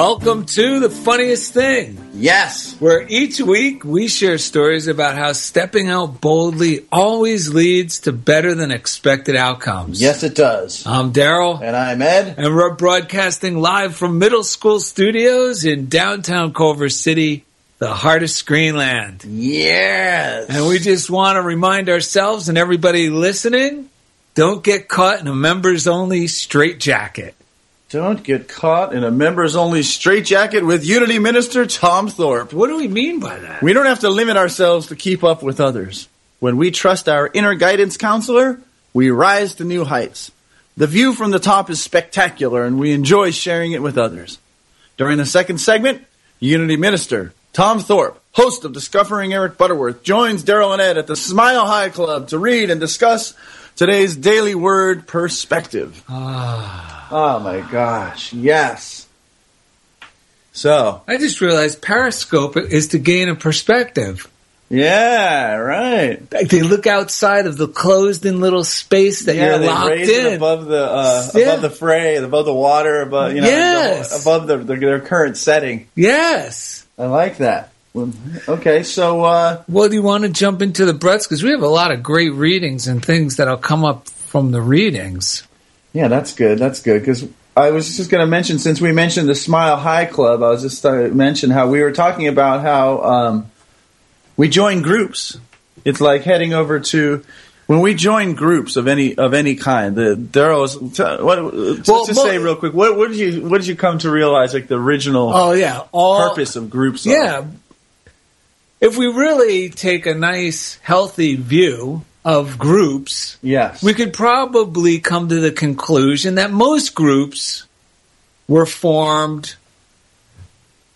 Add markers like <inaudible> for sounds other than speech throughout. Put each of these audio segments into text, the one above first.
Welcome to the funniest thing, Yes. where each week we share stories about how stepping out boldly always leads to better than expected outcomes. Yes, it does. I'm Daryl, And I'm Ed. and we're broadcasting live from middle school studios in downtown Culver City, the heart of Screenland. Yes. And we just want to remind ourselves and everybody listening don't get caught in a members only straitjacket. Don't get caught in a members only straitjacket with Unity Minister Tom Thorpe. What do we mean by that? We don't have to limit ourselves to keep up with others. When we trust our inner guidance counselor, we rise to new heights. The view from the top is spectacular and we enjoy sharing it with others. During the second segment, Unity Minister Tom Thorpe, host of Discovering Eric Butterworth, joins Daryl and Ed at the Smile High Club to read and discuss today's daily word perspective. Ah. Oh my gosh, yes. So, I just realized Periscope is to gain a perspective. yeah, right. Like they look outside of the closed-in little space that yeah, you're locked in. above the uh, Yeah. above the fray, above the water, above you know, Yes. above the, the, their current setting. yes. I like that. Okay, so uh, Well, do you want to jump into the Bruts? Because we have a lot of great readings and things that'll come up from the readings. Yeah, that's good. That's good because I was just going to mention since we mentioned the Smile High Club, I was just going to mention how we were talking about how um, we join groups. It's like heading over to. When we join groups of any of any kind, the Daryl's. What, just Well, to mo- say real quick, what, what did you what did you come to realize like the original Oh yeah, all purpose of groups? are? Yeah. If we really take a nice, healthy view of groups, Yes. we could probably come to the conclusion that most groups were formed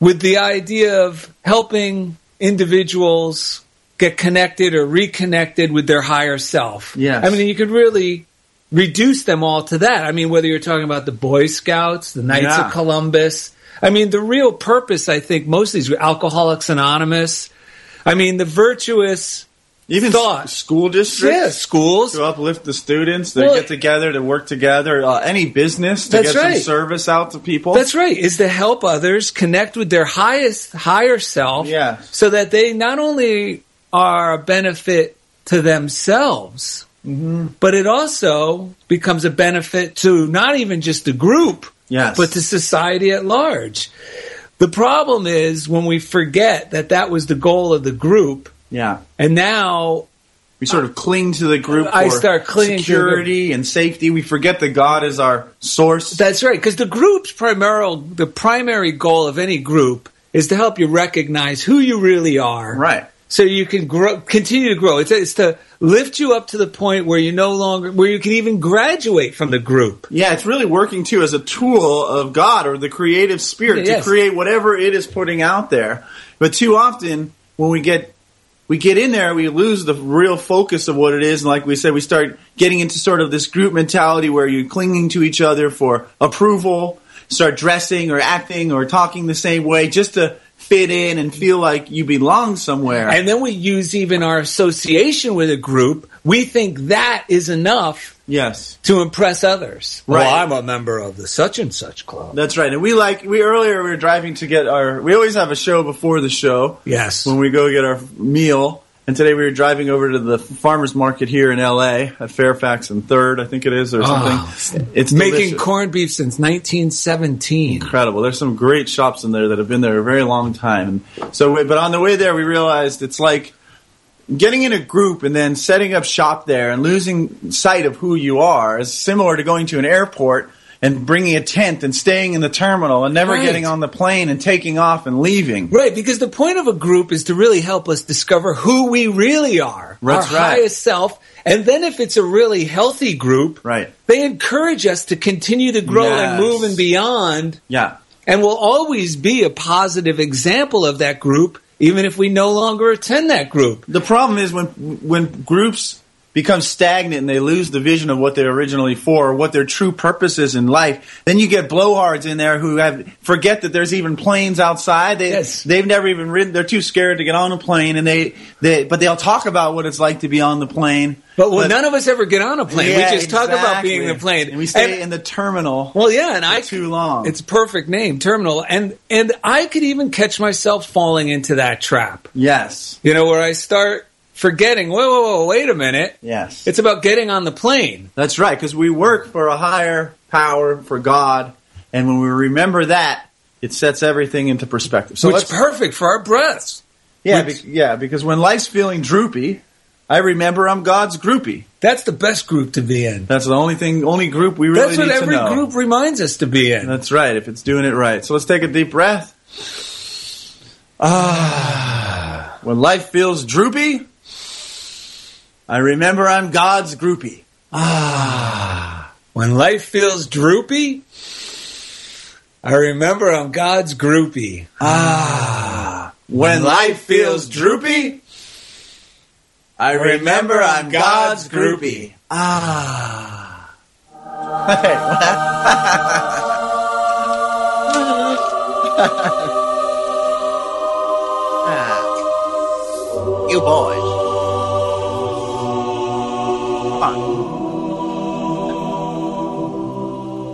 with the idea of helping individuals get connected or reconnected with their higher self. Yes. I mean, you could really reduce them all to that. I mean, whether you're talking about the Boy Scouts, the Knights Yeah. of Columbus, I mean, the real purpose, I think, most of these were Alcoholics Anonymous. I mean, the virtuous Even thought. s- school districts yeah, schools. to uplift the students, they Well- get together to work together. Uh, any business to That's get some service out to people. That's right. Is to help others connect with their highest, higher self, Yeah. so that they not only are a benefit to themselves, Mm-hmm. but it also becomes a benefit to not even just the group, Yes. but to society at large. The problem is when we forget that that was the goal of the group, yeah. and now We sort of cling to the group I for start clinging to security and safety. We forget that God is our source. That's right, because the group's primary the primary goal of any group is to help you recognize who you really are. Right. So you can grow, continue to grow. It's, it's to lift you up to the point where you no longer, where you can even graduate from the group. Yeah, it's really working too as a tool of God or the creative spirit Yes. to create whatever it is putting out there. But too often when we get we get in there, we lose the real focus of what it is. And like we said, we start getting into sort of this group mentality where you're clinging to each other for approval, start dressing or acting or talking the same way just to fit in and feel like you belong somewhere. And then we use even our association with a group. We think that is enough yes. to impress others. Right. Well, I'm a member of the such and such club. That's right. And we like we earlier we were driving to get our we always have a show before the show. Yes. when we go get our meal. And today we were driving over to the farmers market here in LA at Fairfax and Third, I think it is, or ah. something. it's Making delicious. corned beef since 1917. incredible. There's some great shops in there that have been there a very long time. And so, we- but on the way there, we realized it's like getting in a group and then setting up shop there and losing sight of who you are is similar to going to an airport and bringing a tent and staying in the terminal and never Right. getting on the plane and taking off and leaving. Right, because the point of a group is to really help us discover who we really are, That's our right. highest self. And then if it's a really healthy group, Right. they encourage us to continue to grow and move and beyond. Yeah. And will always be a positive example of that group, even if we no longer attend that group. The problem is when when groups become stagnant and they lose the vision of what they're originally for, or what their true purpose is in life. Then you get blowhards in there who have forget that there's even planes outside. They Yes. they've never even ridden. They're too scared to get on a plane, and they they but they'll talk about what it's like to be on the plane. But, well, none of us ever get on a plane. Yeah, we just talk about being in the plane. And we stay And- in the terminal. well, yeah, and I too long. It's a perfect name, terminal, and and I could even catch myself falling into that trap. yes, You know, where I start forgetting. Whoa, whoa, whoa! Wait a minute. yes. It's about getting on the plane. That's right, because we work for a higher power, for God, and when we remember that, it sets everything into perspective. So which perfect for our breaths. Yeah, be- yeah, because when life's feeling droopy, I remember I'm God's groupie. That's the best group to be in. That's the only thing, only group we really That's what every group reminds us to be in. That's right, if it's doing it right. So let's take a deep breath. Ah, when life feels droopy, I remember I'm God's groupie. Ah, when life feels droopy, I remember I'm God's groupie. Ah, when life feels droopy, I remember I'm God's groupie. Ah. <laughs> you boys.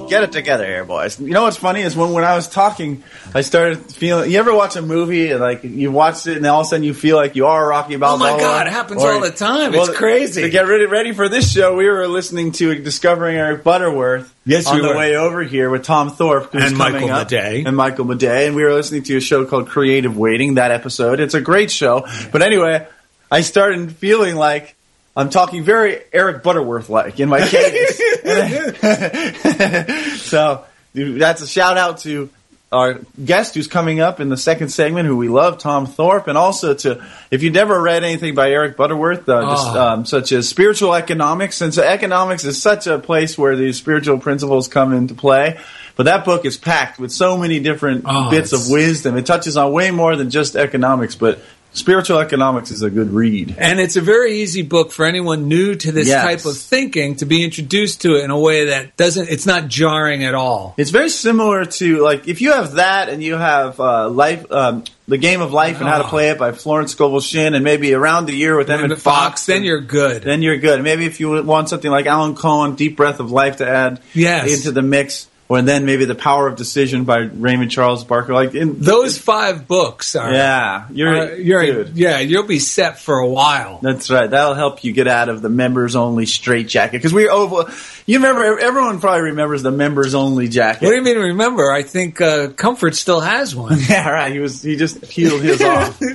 Get it together here, boys. You know what's funny is when, when I was talking, I started feeling. You ever watch a movie and like you watched it and all of a sudden you feel like you are Rocky Balboa? Oh my God, it happens Or- all the time. It's crazy. To get ready, ready for this show, we were listening to Discovering Eric Butterworth. Yes, on we the were. way over here with Tom Thorpe And Michael up, Madej. and Michael Madej, and we were listening to a show called Creative Waiting. That episode, it's a great show. But anyway, I started feeling like I'm talking very Eric Butterworth like in my cadence. <laughs> so that's a shout out to our guest who's coming up in the second segment, who we love, Tom Thorpe, and also to if you've never read anything by Eric Butterworth, uh, just, Oh. um, such as spiritual economics, since economics is such a place where these spiritual principles come into play. But that book is packed with so many different Oh, bits of wisdom. It touches on way more than just economics, but spiritual economics is a good read. And it's a very easy book for anyone new to this Yes. type of thinking to be introduced to it in a way that doesn't, it's not jarring at all. It's very similar to like if you have that and you have uh, life, um, the game of life and how to Oh. play it by Florence Scovel Shinn, and maybe around the year with Emmett Fox, Fox. then you're good. then you're good. Maybe if you want something like Alan Cohen, Deep Breath of Life to add Yes. into the mix, or and then maybe The Power of Decision by Raymond Charles Barker. Like in Those five books are, yeah, you're are- you're dude. yeah, you'll be set for a while. That's right. That'll help you get out of the members only straight jacket because we over. You remember? Everyone probably remembers the members only jacket. What do you mean? Remember, I think uh, Comfort still has one. <laughs> Yeah, right. He was he just peeled his off. <laughs>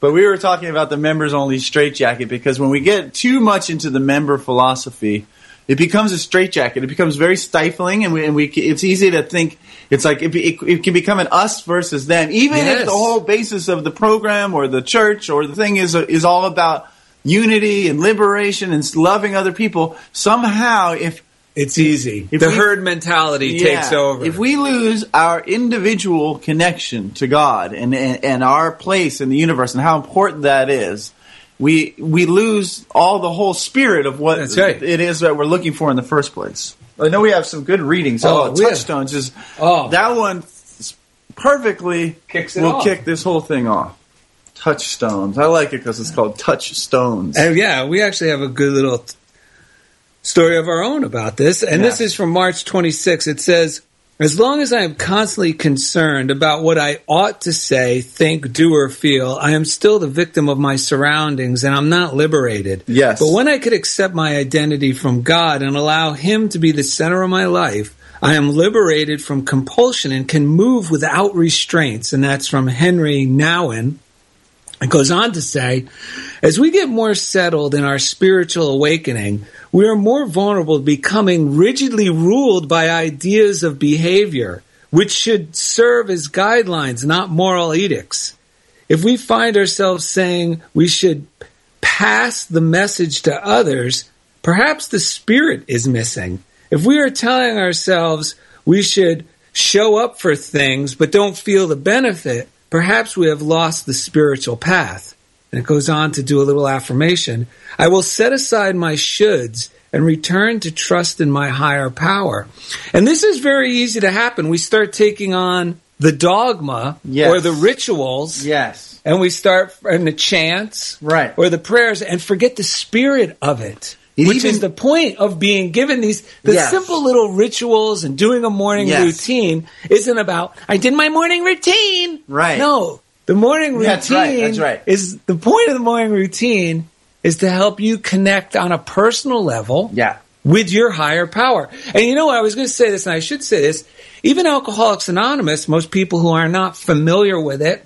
But we were talking about the members only straitjacket because when we get too much into the member philosophy, it becomes a straitjacket. It becomes very stifling, and we, and we it's easy to think it's like it, it, it can become an us versus them, even Yes. if the whole basis of the program or the church or the thing is is all about unity and liberation and loving other people. Somehow, if It's easy. If the we- herd mentality takes over. If we lose our individual connection to God and, and and our place in the universe and how important that is, we we lose all the whole spirit of what right. it is that we're looking for in the first place. I know we have some good readings. Oh, Oh, touchstones is Oh. that one perfectly Kicks it will off. kick this whole thing off. Touchstones. I like it because it's called touchstones. And yeah, we actually have a good little t- story of our own about this. And this is from March 26. It says, as long as I am constantly concerned about what I ought to say, think, do, or feel, I am still the victim of my surroundings and I'm not liberated. Yes. But when I could accept my identity from God and allow Him to be the center of my life, I am liberated from compulsion and can move without restraints. And that's from Henri Nouwen. It goes on to say, as we get more settled in our spiritual awakening, we are more vulnerable to becoming rigidly ruled by ideas of behavior, which should serve as guidelines, not moral edicts. If we find ourselves saying we should pass the message to others, perhaps the spirit is missing. If we are telling ourselves we should show up for things but don't feel the benefit, perhaps we have lost the spiritual path. And it goes on to do a little affirmation. I will set aside my shoulds and return to trust in my higher power. And this is very easy to happen. We start taking on the dogma Yes. or the rituals yes. and we start and the chants Right. or the prayers and forget the spirit of it It which even- is the point of being given these the Yes. simple little rituals and doing a morning Yes. routine isn't about I did my morning routine Right. no the morning routine That's right, that's right. is the point of the morning routine is to help you connect on a personal level Yeah. with your higher power. And you know what? I was going to say this, and I should say this. Even Alcoholics Anonymous, most people who are not familiar with it,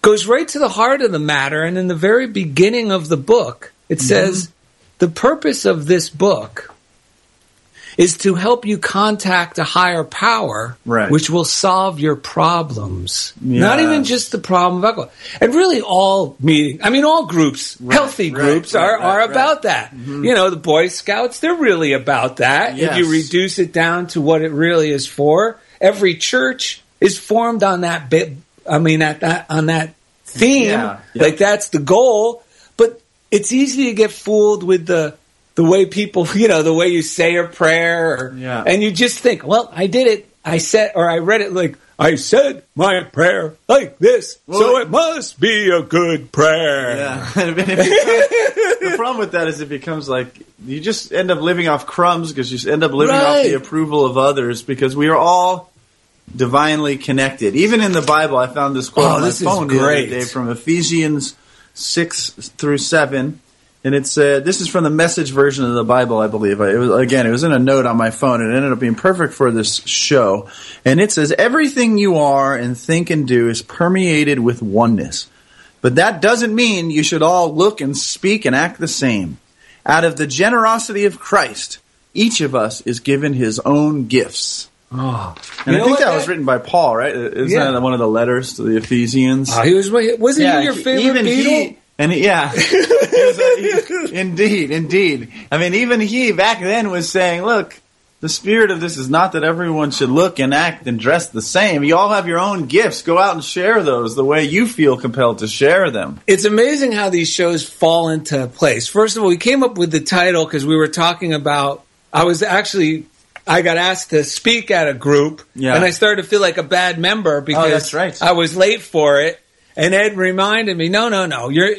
goes right to the heart of the matter. And in the very beginning of the book, it Mm-hmm. says the purpose of this book is to help you contact a higher power, Right. which will solve your problems. Not even just the problem of alcohol. And really all meeting, I mean, all groups, healthy right, groups right, are, right, are right. about that. Mm-hmm. You know, the Boy Scouts, they're really about that. If you reduce it down to what it really is for, every church is formed on that bit. I mean, at that, on that theme. Yeah, yep. Like that's the goal. It's easy to get fooled with the, the way people, <laughs> you know, the way you say a prayer or, Yeah. and you just think, well, I did it. I said, or I read it like, I said my prayer like this, so it must be a good prayer. Yeah. <laughs> Becomes- the problem with that is it becomes like you just end up living off crumbs because you end up living off the approval of others because we are all divinely connected. Even in the Bible, I found this quote Oh, on my phone the other day from Ephesians six through seven. And it said, this is from the message version of the Bible, I believe. It was, again, it was in a note on my phone. and It ended up being perfect for this show. And it says, everything you are and think and do is permeated with oneness. But that doesn't mean you should all look and speak and act the same. Out of the generosity of Christ, each of us is given his own gifts. Oh, And You I think what, that was written by Paul, right? Isn't Yeah. that one of the letters to the Ephesians? Oh, he was wasn't he your favorite even Beatle? he, and he- yeah, <laughs> He was a- he- indeed, indeed. I mean, even he back then was saying, "Look, the spirit of this is not that everyone should look and act and dress the same. You all have your own gifts. Go out and share those the way you feel compelled to share them." it's amazing how these shows fall into place. First of all, we came up with the title because we were talking about. I was actually. I got asked to speak at a group, Yeah. and I started to feel like a bad member oh, because that's right. I was late for it. And Ed reminded me, no, no, no, you're.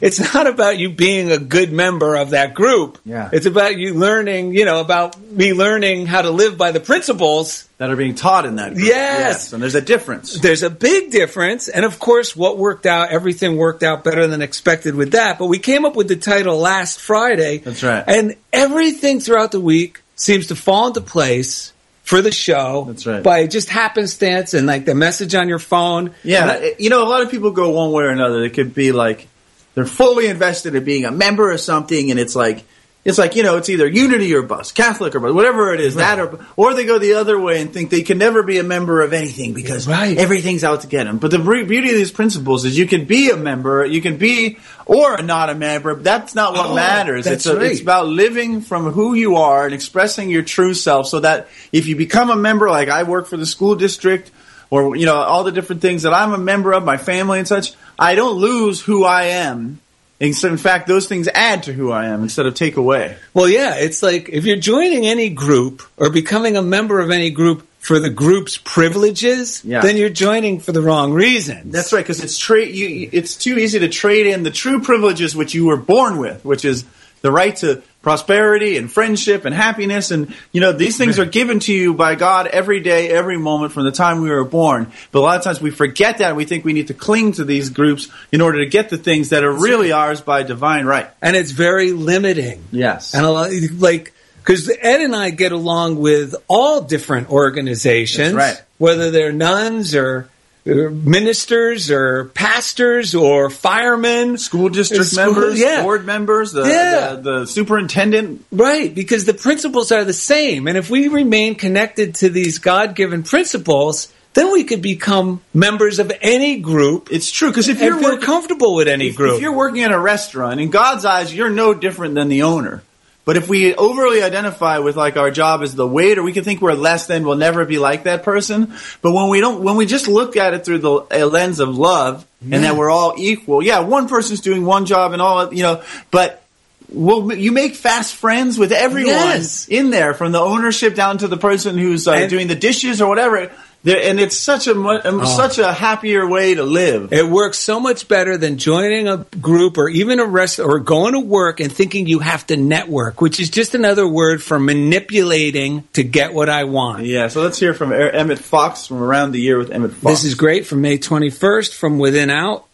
It's not about you being a good member of that group. Yeah. It's about you learning, you know, about me learning how to live by the principles That are being taught in that. Group. Yes. and there's a difference. there's a big difference. And of course, what worked out, everything worked out better than expected with that. But we came up with the title last Friday. That's right. And everything throughout the week seems to fall into place for the show. That's right. By just happenstance and like the message on your phone. Yeah, I- you know, a lot of people go one way or another. It could be like they're fully invested in being a member of something, and it's like It's like you know, it's either unity or bust, Catholic or bust, whatever it is. That or or they go the other way and think they can never be a member of anything because Right. everything's out to get them. But the beauty of these principles is you can be a member, you can be or not a member. That's not what Oh, matters. that's it's a, right. it's about living from who you are and expressing your true self, so that if you become a member, like I work for the school district. Or you know all the different things that I'm a member of, my family and such. I don't lose who I am. In in fact, those things add to who I am instead of take away. Well, yeah, it's like if you're joining any group or becoming a member of any group for the group's privileges, Yeah. then you're joining for the wrong reasons. That's right, because it's. You, you- it's too easy to trade in the true privileges which you were born with, which is the right to prosperity and friendship and happiness, and you know these things are given to you by God every day, every moment from the time we were born. But a lot of times we forget that, and we think we need to cling to these groups in order to get the things that are really ours by divine right. and it's very limiting. Yes, And a lot, like, because Ed and I get along with all different organizations, right. whether they're nuns or ministers or pastors or firemen, school district School- members, yeah. board members, the, Yeah. the, the superintendent. Right, because the principles are the same. And if we remain connected to these God given principles, then we could become members of any group It's true because if you're working, comfortable with any if, group. if you're working in a restaurant, in God's eyes, you're no different than the owner. But if we overly identify with like our job as the waiter, we can think we're less than. We'll never be like that person. But when we don't, when we just look at it through the a lens of love and that we're all equal, yeah, one person's doing one job and all, you know, but. Well, you make fast friends with everyone Yes. in there, from the ownership down to the person who's uh, doing the dishes or whatever. There, and it's such a um, such a happier way to live. It works so much better than joining a group or even a rest or going to work and thinking you have to network, which is just another word for manipulating to get what I want. Yeah, so let's hear from Emmett Fox from Around the Year with Emmett Fox. This is great from May 21st from Within Out.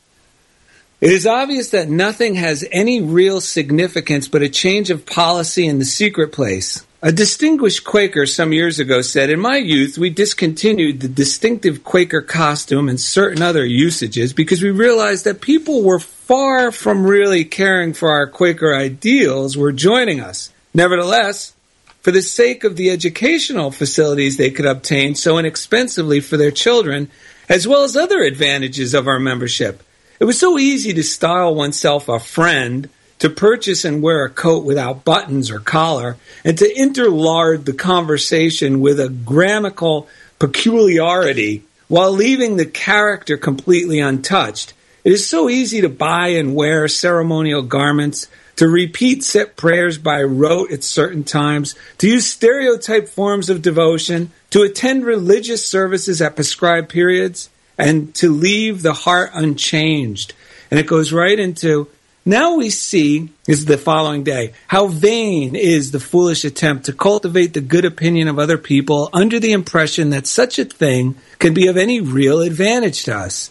It is obvious that nothing has any real significance but a change of policy in the secret place. A distinguished Quaker some years ago said, In my youth, we discontinued the distinctive Quaker costume and certain other usages because we realized that people were far from really caring for our Quaker ideals were joining us. Nevertheless, for the sake of the educational facilities they could obtain so inexpensively for their children, as well as other advantages of our membership. It was so easy to style oneself a friend, to purchase and wear a coat without buttons or collar, and to interlard the conversation with a grammatical peculiarity while leaving the character completely untouched. It is so easy to buy and wear ceremonial garments, to repeat set prayers by rote at certain times, to use stereotyped forms of devotion, to attend religious services at prescribed periods, and to leave the heart unchanged. And it goes right into now we see is the following day how vain is the foolish attempt to cultivate the good opinion of other people under the impression that such a thing can be of any real advantage to us.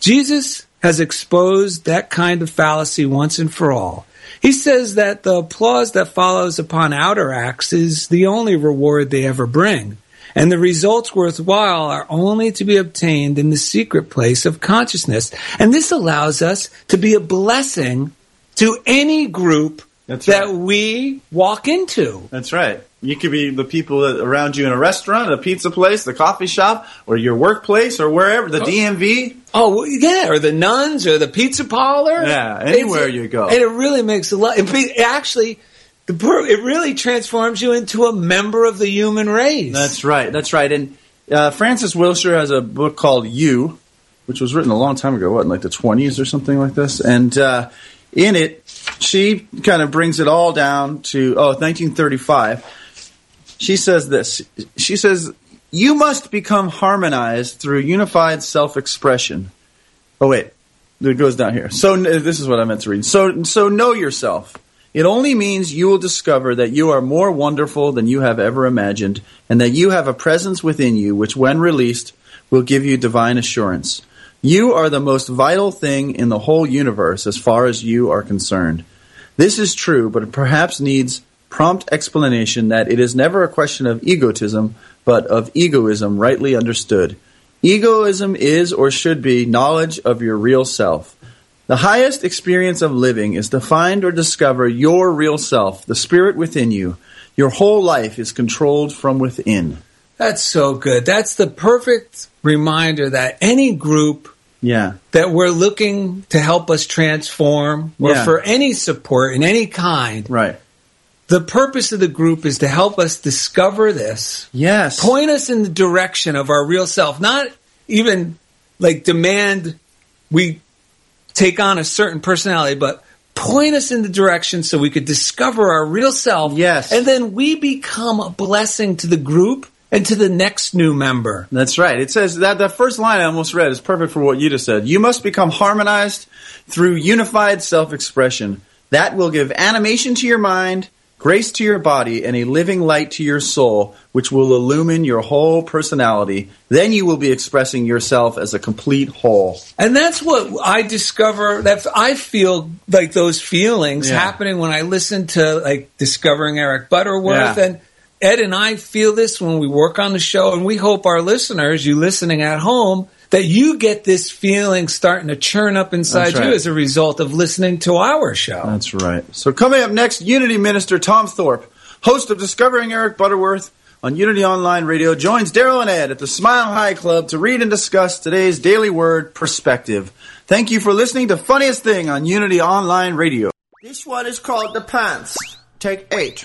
Jesus has exposed that kind of fallacy once and for all. He says that the applause that follows upon outer acts is the only reward they ever bring, and the results worthwhile are only to be obtained in the secret place of consciousness. And this allows us to be a blessing to any group That's that right. we walk into. That's right. You could be the people that around you in a restaurant, a pizza place, the coffee shop, or your workplace, or wherever, the DMV. Oh, oh yeah, or the nuns, or the pizza parlor. Yeah, anywhere It's- you go. and it really makes a lot. It be- actually, it really transforms you into a member of the human race. That's right. That's right. And uh, Frances Wilshire has a book called You, which was written a long time ago, what, in like the 20s or something like this? And uh, in it, she kind of brings it all down to, oh, 1935. She says this. She says, You must become harmonized through unified self expression. Oh, wait. It goes down here. So this is what I meant to read. So, so know yourself. It only means you will discover that you are more wonderful than you have ever imagined, and that you have a presence within you which, when released, will give you divine assurance. You are the most vital thing in the whole universe as far as you are concerned. This is true, but it perhaps needs prompt explanation that it is never a question of egotism, but of egoism rightly understood. Egoism is or should be knowledge of your real self. The highest experience of living is to find or discover your real self, the spirit within you. Your whole life is controlled from within. That's so good. That's the perfect reminder that any group Yeah. that we're looking to help us transform or Yeah. for any support in any kind, Right. the purpose of the group is to help us discover this, Yes. point us in the direction of our real self, not even like demand we take on a certain personality, but point us in the direction so we could discover our real self. Yes. And then we become a blessing to the group and to the next new member. That's right. It says that that first line I almost read is perfect for what you just said. You must become harmonized through unified self-expression. That will give animation to your mind, grace to your body, and a living light to your soul, which will illumine your whole personality. Then you will be expressing yourself as a complete whole. And that's what I discover that I feel like those feelings Yeah. happening when I listen to like discovering Eric Butterworth Yeah. and Ed and I feel this when we work on the show and we hope our listeners, you listening at home, that you get this feeling starting to churn up inside That's you as a result of listening to our show. That's right. So coming up next, Unity Minister Tom Thorpe, host of Discovering Eric Butterworth on Unity Online Radio, joins Daryl and Ed at the Smile High Club to read and discuss today's daily word, perspective. Thank you for listening to Funniest Thing on Unity Online Radio. This one is called The Pants. Take eight.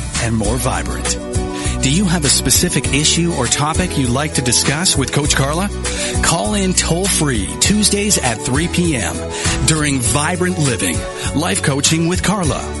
and more vibrant. Do you have a specific issue or topic you'd like to discuss with Coach Carla? Call in toll free Tuesdays at 3 p.m. during Vibrant Living, Life Coaching with Carla.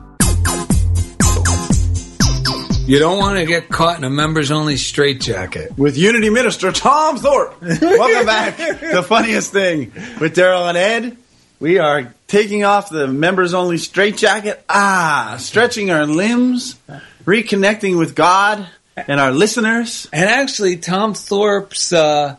You don't want to get caught in a members only straitjacket. with Unity Minister Tom Thorpe. Welcome back. the funniest thing with Daryl and Ed. We are taking off the members only straitjacket. Ah, stretching our limbs, reconnecting with God and our listeners. And actually, Tom Thorpe's uh,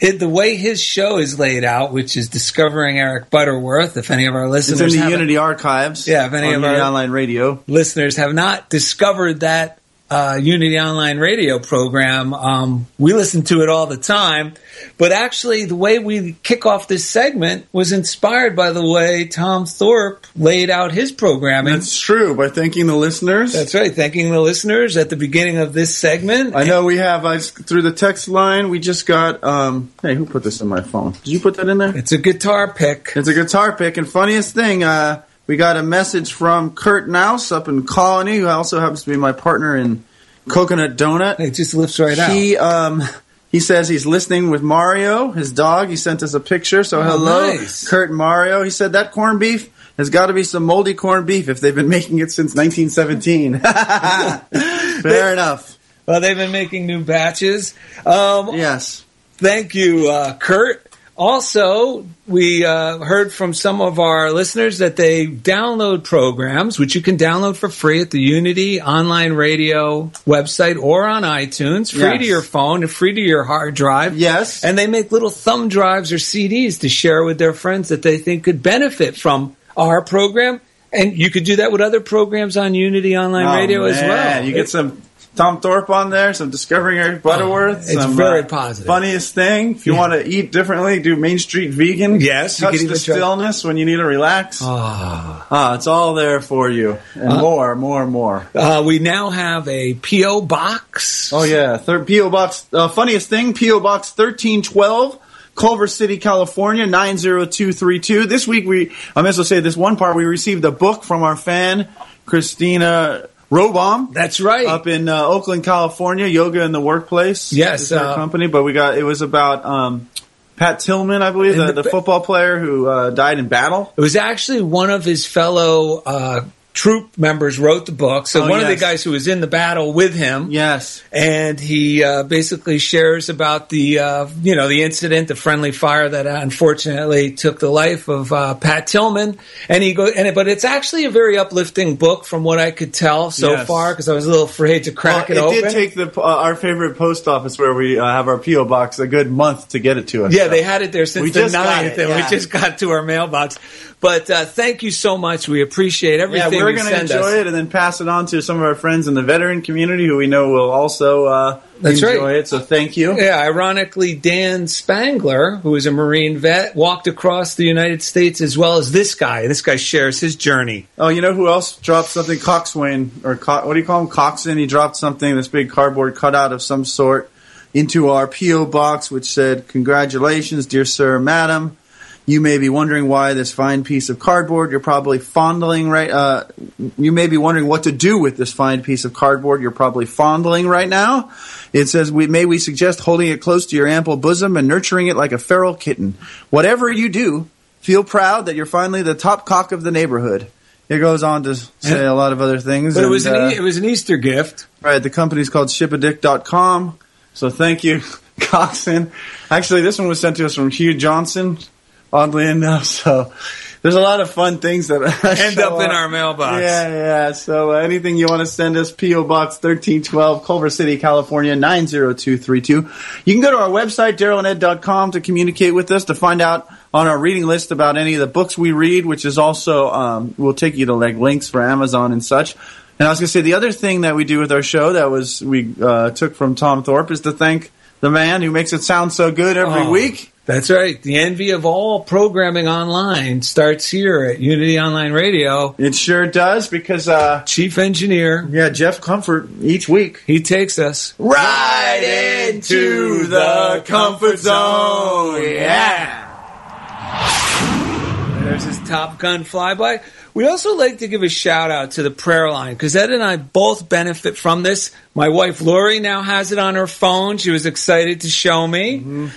it, the way his show is laid out, which is discovering Eric Butterworth. If any of our It's listeners in the Unity archives. Yeah, if any of Unity our- online radio. listeners have not discovered that uh, Unity Online radio program, um, we listen to it all the time. But actually, the way we kick off this segment was inspired by the way Tom Thorpe laid out his programming. That's true. By thanking the listeners. That's right. Thanking the listeners at the beginning of this segment. I know we have I, through the text line. We just got. Um, hey, who put this in my phone? Did you put that in there? It's a guitar pick. It's a guitar pick, and funniest thing, uh, we got a message from Kurt Nouse up in Colony, who also happens to be my partner in Coconut Donut. It just lifts right out. He um, he says he's listening with Mario, his dog. He sent us a picture. So Oh, hello, nice. Kurt and Mario. He said that corned beef has got to be some moldy corned beef if they've been <laughs> making it since 1917. <laughs> Fair enough. Well, they've been making new batches. Um, Yes. Thank you, uh, Kurt. Also, we uh, heard from some of our listeners that they download programs, which you can download for free at the Unity Online Radio website or on iTunes, free Yes. to your phone and free to your hard drive. Yes. And they make little thumb drives or CDs to share with their friends that they think could benefit from our program. And you could do that with other programs on Unity Online Oh, Radio as well. You get some Tom Thorpe on there, some Discovering Eric Butterworth. it's some, very uh, positive. Funniest thing, if you Yeah. want to eat differently, do Main Street Vegan. Yes, you touch the try- stillness when you need to relax. Ah. Ah, it's all there for you, and more, more, more. Uh, we now have a PO box. Oh yeah, third PO box. Uh, funniest thing, PO box thirteen twelve. Culver City, California, 90232. This week we, I might as well say this one part, we received a book from our fan, Christina Robom. That's right. up in uh, Oakland, California, Yoga in the Workplace. Yes, uh, company. But we got it was about um, Pat Tillman, I believe, the, the- the football player who uh, died in battle. It was actually one of his fellow uh, troop members wrote the book. So Oh, one of the guys who was in the battle with him. Yes, And he uh, basically shares about the uh, you know the incident, the friendly fire that unfortunately took the life of uh, Pat Tillman. And he go and but it's actually a very uplifting book from what I could tell so Yes. far because I was a little afraid to crack Well, it, it open. did take the uh, our favorite post office where we uh, have our PO box a good month to get it to us. Yeah, So. they had it there since We the ninth, it, and we just got to our mailbox. But uh, thank you so much. We appreciate Yeah, everything. We're going to enjoy us. it and then pass it on to some of our friends in the veteran community who we know will also uh, enjoy right. it. So thank you. Yeah, ironically, Dan Spangler, who is a Marine vet, walked across the United States as well as this guy. This guy shares his journey. Oh, you know who else dropped something? Coxswain or Co- what do you call him? Coxswain. He dropped something, this big cardboard cutout of some sort, into our PO box, which said, "Congratulations, dear sir, madam. You may be wondering why this fine piece of cardboard. You're probably fondling right. Uh, you may be wondering what to do with this fine piece of cardboard. You're probably fondling right now. It says, we, "May we suggest holding it close to your ample bosom and nurturing it like a feral kitten. Whatever you do." Feel proud that you're finally the top cock of the neighborhood. It goes on to say a lot of other things. But it was an uh, e- it was an Easter gift. right. The company's called shipadick.com. So thank you, <laughs> Coxon. Actually, this one was sent to us from Hugh Johnson, oddly enough. <laughs> So there's a lot of fun things that <laughs> End up in our mailbox. Yeah, yeah. So uh, anything you want to send us, P.O. Box 1312, Culver City, California, 90232. You can go to our website, darylanded.com, to communicate with us, to find out on our reading list about any of the books we read, which is also, um, will take you to like links for Amazon and such. And I was going to say, the other thing that we do with our show that was, we uh, took from Tom Thorpe is to thank the man who makes it sound so good every Oh. week. That's right. The envy of all programming online starts here at Unity Online Radio. It sure does because, uh, Chief engineer, yeah, Jeff Comfort each week he takes us right into the comfort zone. Yeah. There's his Top Gun flyby. We also like to give a shout out to the prayer line because Ed and I both benefit from this. My wife Lori now has it on her phone. She was excited to show me.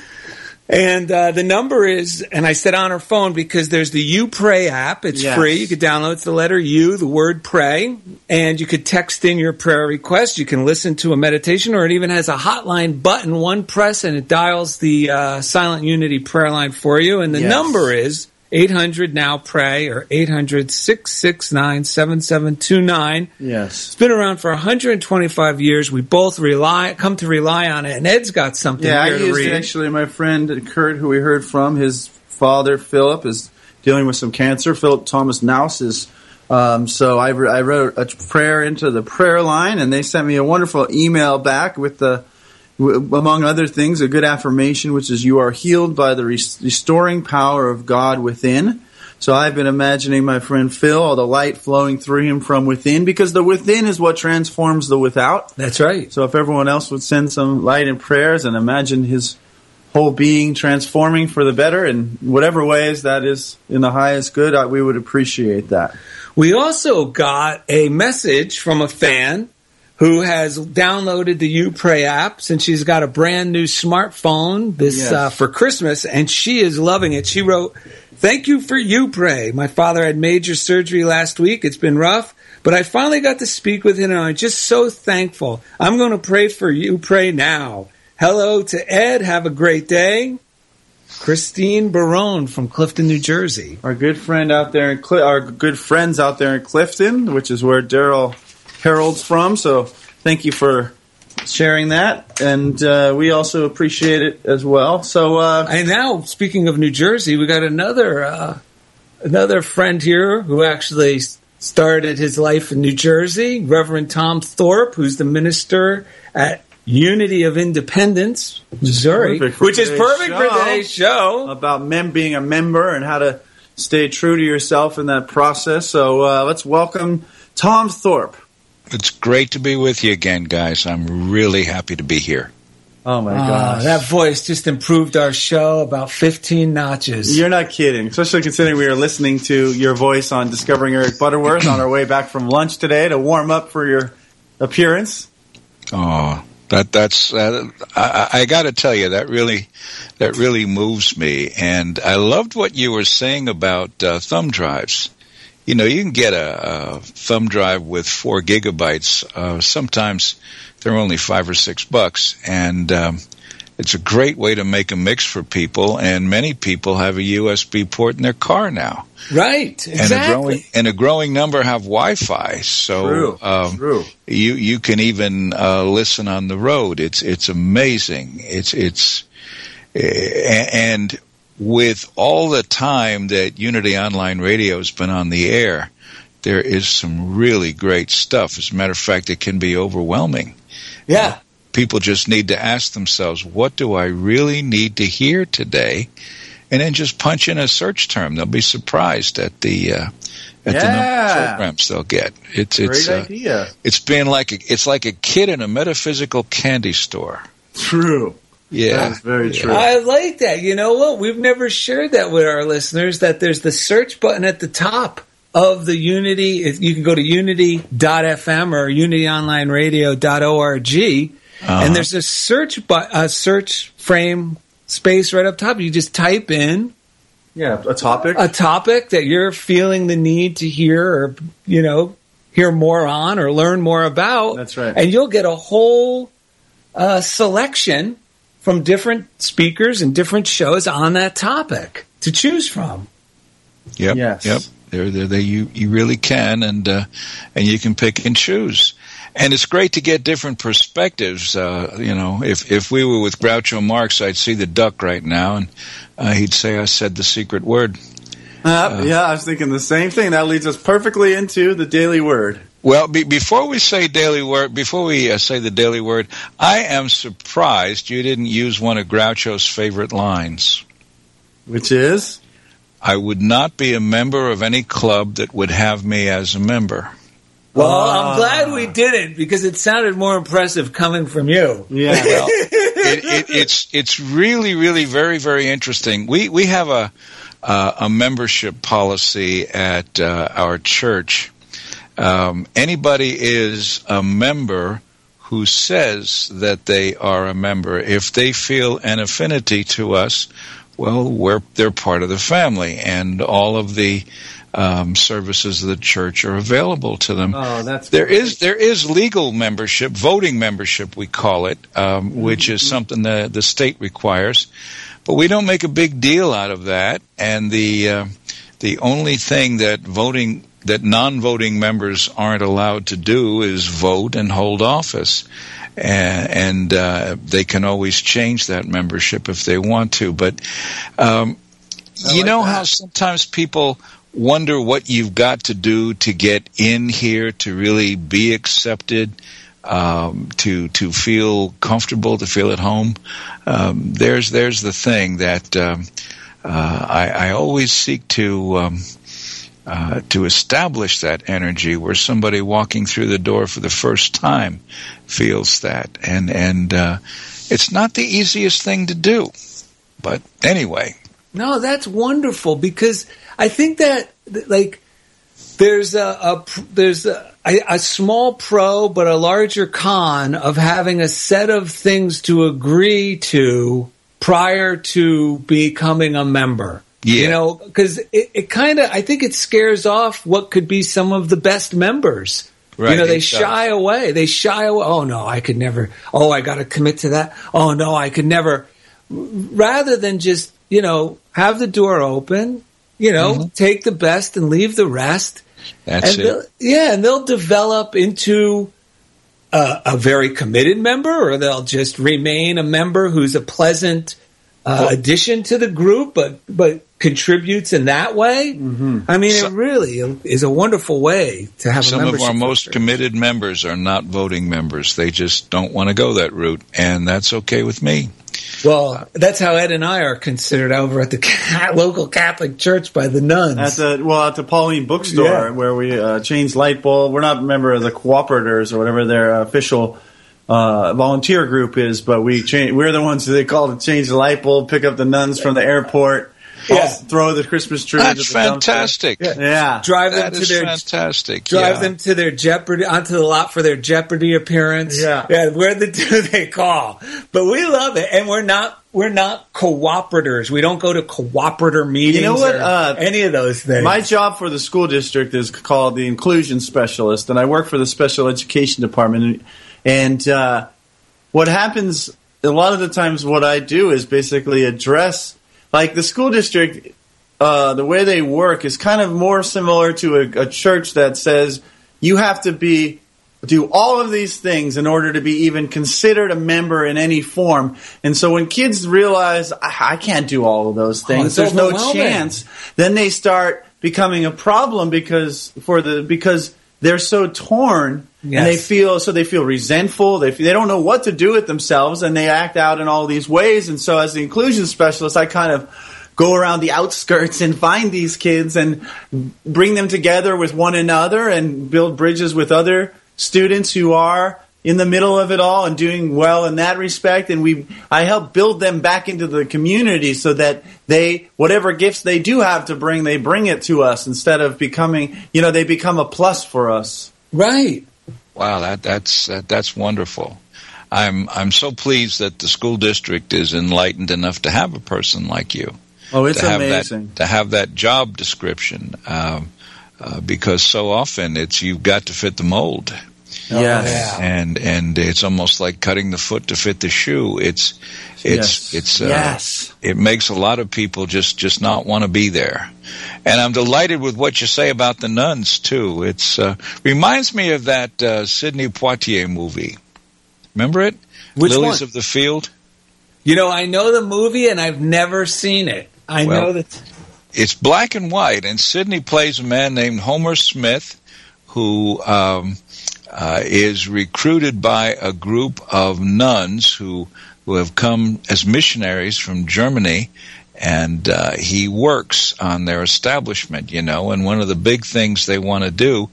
And uh, the number is, and I said on her phone because there's the You Pray app. It's Yes. free. You could download it's the letter U, the word pray, and you could text in your prayer request. You can listen to a meditation, or it even has a hotline button. One press and it dials the uh, Silent Unity prayer line for you. And the Yes. number is 800 Now Pray or 800 669 7729. Yes. It's been around for 125 years. We both rely, come to rely on it. And Ed's got something Yeah, I here to used read. actually. My friend Kurt, who we heard from, his father Philip is dealing with some cancer. Philip Thomas Naus is. Um, so I, re- I wrote a prayer into the prayer line, and they sent me a wonderful email back with the, w- among other things, a good affirmation, which is "You are healed by the res- restoring power of God within." So I've been imagining my friend Phil, all the light flowing through him from within, because the within is what transforms the without. That's right. So if everyone else would send some light and prayers and imagine his whole being transforming for the better in whatever ways that is in the highest good, I, we would appreciate that. We also got a message from a fan who has downloaded the You Pray app since she's got a brand new smartphone this Yes. uh, for Christmas, and she is loving it. She wrote, "Thank you for You Pray. My father had major surgery last week. It's been rough." But I finally got to speak with him, and I'm just so thankful. I'm going to pray for you. Pray now. Hello to Ed. Have a great day. Christine Barone from Clifton, New Jersey. Our good friend out there in Cl- our good friends out there in Clifton, which is where Daryl Harold's from. So thank you for sharing that, and uh, we also appreciate it as well. So uh, And now, speaking of New Jersey, we got another uh, another friend here who actually started his life in New Jersey, Reverend Tom Thorpe, who's the minister at Unity of Independence, Missouri, which is perfect for today's show. about mem- being a member and how to stay true to yourself in that process. So uh, let's welcome Tom Thorpe. It's great to be with you again, guys. I'm really happy to be here. Oh my Ah, gosh. that voice just improved our show about 15 notches. You're not kidding, especially considering we were listening to your voice on Discovering Eric Butterworth on our way back from lunch today to warm up for your appearance. Oh, that that's uh, I, I got to tell you that really that really moves me, and I loved what you were saying about uh, thumb drives. You know, you can get a, a thumb drive with four gigabytes. Uh, sometimes they're only five or six bucks, and um, it's a great way to make a mix for people. And many people have a USB port in their car now. right, and a growing exactly. and a growing number have Wi-Fi. So True, um, true. you you can even uh, listen on the road. It's it's amazing. It's it's eh, and with all the time that Unity Online Radio has been on the air, there is some really great stuff. As a matter of fact, it can be overwhelming. Yeah. People just need to ask themselves, what do I really need to hear today? And then just punch in a search term. They'll be surprised at the uh, at the number Yeah. of programs they'll get. It's it's Great uh, idea. it's being like a, it's like a kid in a metaphysical candy store. True. Yeah, That is very true. I like that. You know what? We've never shared that with our listeners that there's the search button at the top of the Unity. You can go to unity.fm or unityonlineradio.org and there's a search but a search frame space right up top. You just type in yeah, a topic. a topic that you're feeling the need to hear or you know hear more on or learn more about. That's right. And you'll get a whole uh, selection from different speakers and different shows on that topic to choose from. Yep. Yes. Yep. There, there, there. You, you really can, and uh, and you can pick and choose. And it's great to get different perspectives. Uh, you know, if if we were with Groucho Marx, I'd see the duck right now, and uh, he'd say, "I said the secret word." Uh, yeah, I was thinking the same thing. That leads us perfectly into the daily word. Well, be, before we say daily word, before we uh, say the daily word, I am surprised you didn't use one of Groucho's favorite lines. Which is? I would not be a member of any club that would have me as a member. Well, Ah. I'm glad we didn't because it sounded more impressive coming from you. Yeah. Well, it, it, it's it's really really very very interesting. We we have a uh, a membership policy at uh, our church. Um, anybody is a member who says that they are a member. If they feel an affinity to us, well, we're, they're part of the family, and all of the um, services of the church are available to them. Oh, that's there is there is legal membership, voting membership, we call it, um, Mm-hmm. which is something the the state requires, but we don't make a big deal out of that. And the uh, the only thing that voting that non-voting members aren't allowed to do is vote and hold office. And, and uh, they can always change that membership if they want to. But um, you like know that. how sometimes people wonder what you've got to do to get in here to really be accepted, um, to to feel comfortable, to feel at home. Um, there's there's the thing that um, uh, I, I always seek to. Uh, to establish that energy where somebody walking through the door for the first time feels that. And and uh, it's not the easiest thing to do. But anyway. No, that's wonderful because I think that like there's a, a there's a, a small pro but a larger con of having a set of things to agree to prior to becoming a member. You know, because it, it kind of I think it scares off what could be some of the best members. Right, you know, they does. shy away. They shy away. Oh no, I could never. Oh, I got to commit to that. Oh no, I could never rather than just you know have the door open you know take the best and leave the rest Mm-hmm. that's and it yeah and they'll develop into a, a very committed member or they'll just remain a member who's a pleasant uh, addition to the group but but contributes in that way i mean So- it really is a wonderful way to have a some of our most structure. committed members are not voting members they just don't want to go that route and that's okay with me well that's how ed and i are considered over at the <laughs> local catholic church by the nuns At the well, at the Pauline Bookstore, Yeah. where we uh, changed light bulb. We're not a member of the cooperators or whatever their official uh, volunteer group is, but we change. We're the ones that they call to change the light bulb, pick up the nuns from the airport, Yeah. throw the Christmas tree. that's into the dumpster. fantastic Yeah. drive them to is their fantastic drive yeah. them to their Jeopardy onto the lot for their Jeopardy appearance. Yeah. yeah. We're the <laughs> two they call, but we love it, and we're not we're not cooperators. We don't go to cooperator meetings. You know what, or uh, any of those things. My job for the school district is called the inclusion specialist, and I work for the special education department. And uh, what happens a lot of the times, what I do is basically address, like the school district. Uh, the way they work is kind of more similar to a, a church that says you have to be do all of these things in order to be even considered a member in any form. And so when kids realize I, I can't do all of those things, Oh, there's no chance. Then they start becoming a problem because for the because they're so torn Yes. and they feel so they feel resentful. They they don't know what to do with themselves and they act out in all these ways. And so as the inclusion specialist, I kind of go around the outskirts and find these kids and bring them together with one another and build bridges with other students who are in the middle of it all and doing well in that respect and we I help build them back into the community so that they whatever gifts they do have to bring they bring it to us instead of becoming you know they become a plus for us right. Wow, that that's that, that's wonderful. I'm I'm so pleased that the school district is enlightened enough to have a person like you. oh it's to have amazing that to have that job description, um, uh, because so often it's you've got to fit the mold, yes and and it's almost like cutting the foot to fit the shoe. It's it's Yes. it's uh, Yes. It makes a lot of people just just not want to be there. And I'm delighted with what you say about the nuns too. It's uh, reminds me of that uh, Sidney Poitier movie. Remember it? Which Lilies one? of the Field. You know, I know the movie and I've never seen it. I Well, know that. it's black and white, and Sidney plays a man named Homer Smith, who um, uh, is recruited by a group of nuns who who have come as missionaries from Germany, and uh, he works on their establishment. You know, and one of the big things they want to do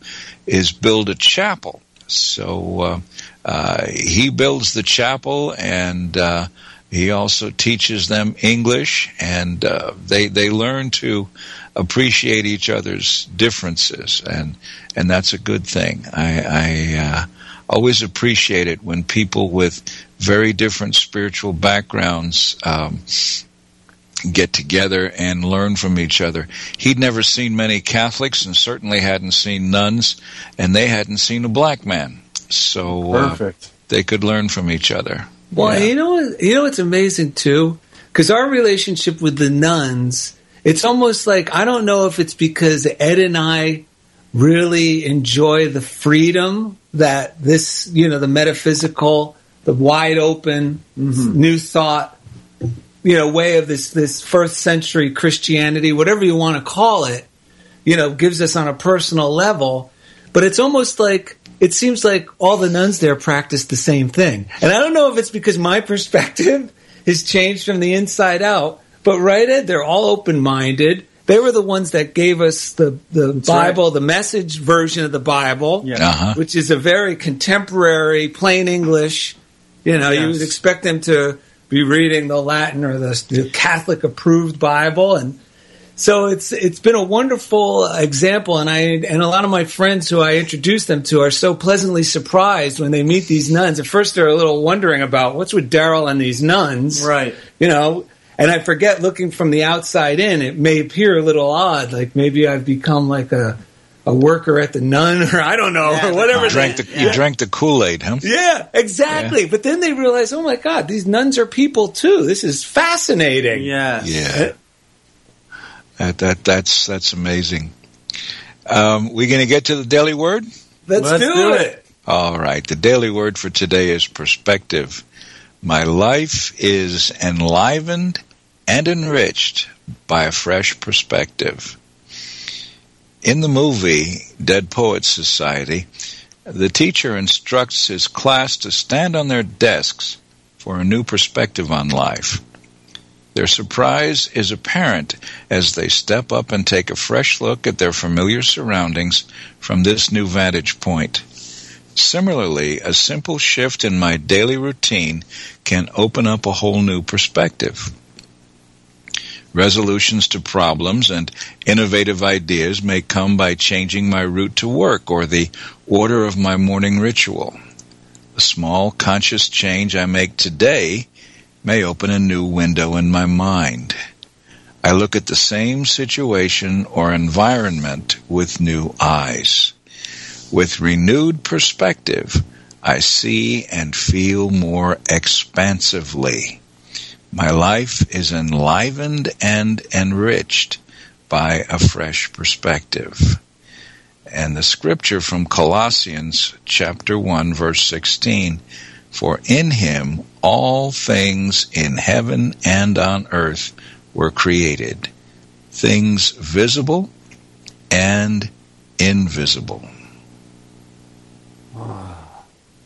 is build a chapel. So uh, uh, he builds the chapel and. Uh, he also teaches them English, and they they learn to appreciate each other's differences, and and that's a good thing. I I, uh, always appreciate it when people with very different spiritual backgrounds um, get together and learn from each other. He'd never seen many Catholics and certainly hadn't seen nuns, and they hadn't seen a black man. So uh, Perfect. they could learn from each other. Well, Yeah. you know, what- you know what's amazing too, because our relationship with the nuns, it's almost like I don't know if it's because Ed and I really enjoy the freedom that this, you know, the metaphysical, the wide open, mm-hmm. new thought, you know, way of this this first century Christianity, whatever you want to call it, you know, gives us on a personal level. But it's almost like it seems like all the nuns there practice the same thing. And I don't know if it's because my <laughs> perspective has changed from the inside out, but right, Ed, they're all open minded. They were the ones that gave us the, the Bible, the message version of the Bible, Yeah. Uh-huh. which is a very contemporary, plain English. You know, you would expect them to be reading the Latin or the, the Catholic approved Bible, and so it's it's been a wonderful example, and I and a lot of my friends who I introduced them to are so pleasantly surprised when they meet these nuns. At first, they're a little wondering about what's with Daryl and these nuns, Right. You know, and I forget looking from the outside in, it may appear a little odd, like maybe I've become like a a worker at the nun, or I don't know, Yeah, or the whatever. Drank the, You drank the Kool Aid, huh? yeah, exactly. But then they realize, oh my God, these nuns are people too. This is fascinating. Yes. Yeah. That, that that's that's amazing. Um, we going to get to the daily word? Let's, Let's do, do it. it. All right. The daily word for today is perspective. My life is enlivened and enriched by a fresh perspective. In the movie Dead Poets Society, the teacher instructs his class to stand on their desks for a new perspective on life. Their surprise is apparent as they step up and take a fresh look at their familiar surroundings from this new vantage point. Similarly, a simple shift in my daily routine can open up a whole new perspective. Resolutions to problems and innovative ideas may come by changing my route to work or the order of my morning ritual. A small conscious change I make today may open a new window in my mind. I look at the same situation or environment with new eyes. With renewed perspective, I see and feel more expansively. My life is enlivened and enriched by a fresh perspective. And the scripture from Colossians chapter 1 verse 16, for in him all things in heaven and on earth were created, things visible and invisible.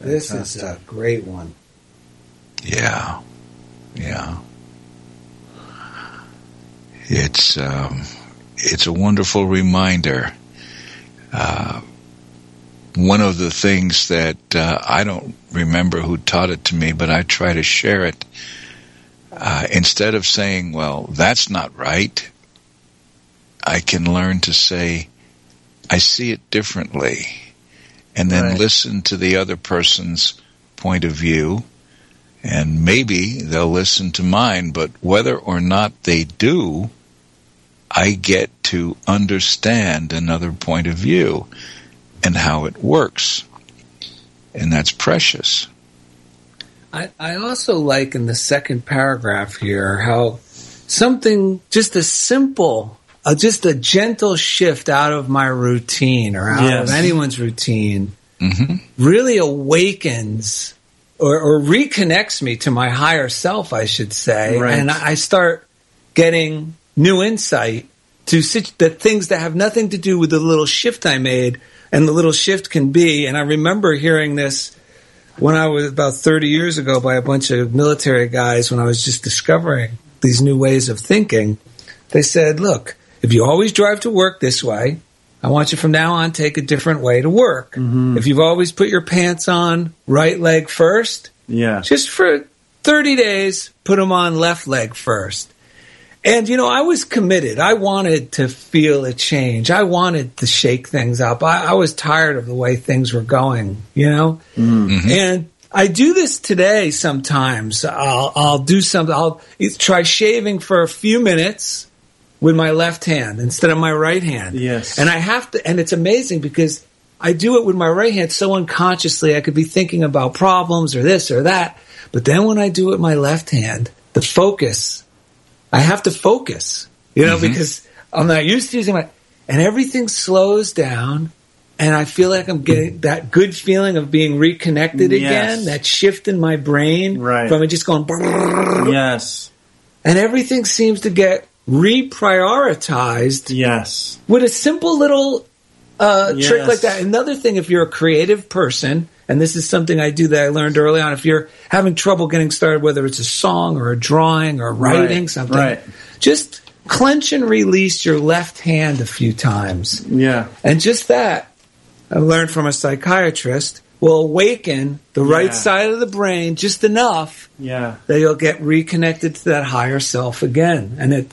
This is a great one. Yeah, yeah. It's um, it's a wonderful reminder. Uh, one of the things that uh, I don't remember who taught it to me, but I try to share it. Uh, instead of saying, "Well, that's not right," I can learn to say, "I see it differently," and then Right. listen to the other person's point of view and maybe they'll listen to mine, but whether or not they do, I get to understand another point of view and how it works. And that's precious. I, I also like in the second paragraph here how something just a simple, uh, just a gentle shift out of my routine or out Yes. of anyone's routine hmm really awakens or, or reconnects me to my higher self, I should say. Right. And I start getting new insight to sit, the things that have nothing to do with the little shift I made. And the little shift can be, and I remember hearing this when I was about 30 years ago by a bunch of military guys when I was just discovering these new ways of thinking. They said, look, if you always drive to work this way, I want you from now on take a different way to work. If you've always put your pants on right leg first, Yeah. just for 30 days, put them on left leg first. And you know, I was committed. I wanted to feel a change. I wanted to shake things up. I, I was tired of the way things were going. You know, Mm-hmm. and I do this today. Sometimes I'll I'll do something. I'll try shaving for a few minutes with my left hand instead of my right hand. Yes. and I have to. And it's amazing because I do it with my right hand so unconsciously. I could be thinking about problems or this or that, but then when I do it with my left hand, the focus I have to focus, you know, mm-hmm. because I'm not used to using my, and everything slows down. And I feel like I'm getting that good feeling of being reconnected Yes. again, that shift in my brain Right. from it just going, Yes. and everything seems to get reprioritized Yes. with a simple little uh, trick like that. Another thing, if you're a creative person, and this is something I do that I learned early on, if you're having trouble getting started, whether it's a song or a drawing or writing Right, something, right. just clench and release your left hand a few times. Yeah. And just that, I learned from a psychiatrist, will awaken the right Yeah. side of the brain just enough Yeah. that you'll get reconnected to that higher self again. And it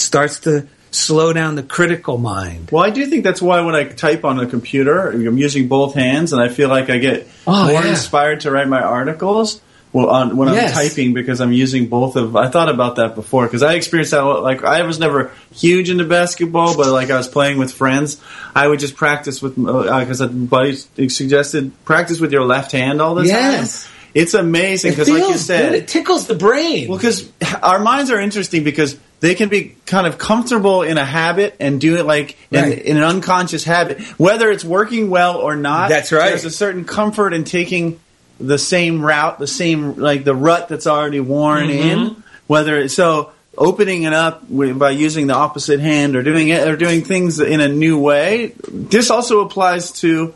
starts to slow down the critical mind. Well, I do think that's why when I type on a computer, I'm using both hands, and I feel like I get Oh, more yeah. inspired to write my articles. Well, on, when Yes. I'm typing, because I'm using both of. I thought about that before because I experienced that. Like I was never huge into basketball, but like I was playing with friends, I would just practice with because uh, buddies suggested practice with your left hand all the Yes. time. It's amazing because, like you said, good. It tickles the brain. well, because our minds are interesting because they can be kind of comfortable in a habit and do it like in, Right. in an unconscious habit, whether it's working well or not. That's right. There's a certain comfort in taking the same route, the same like the rut that's already worn Mm-hmm. in. Whether it's so opening it up by using the opposite hand or doing it or doing things in a new way. This also applies to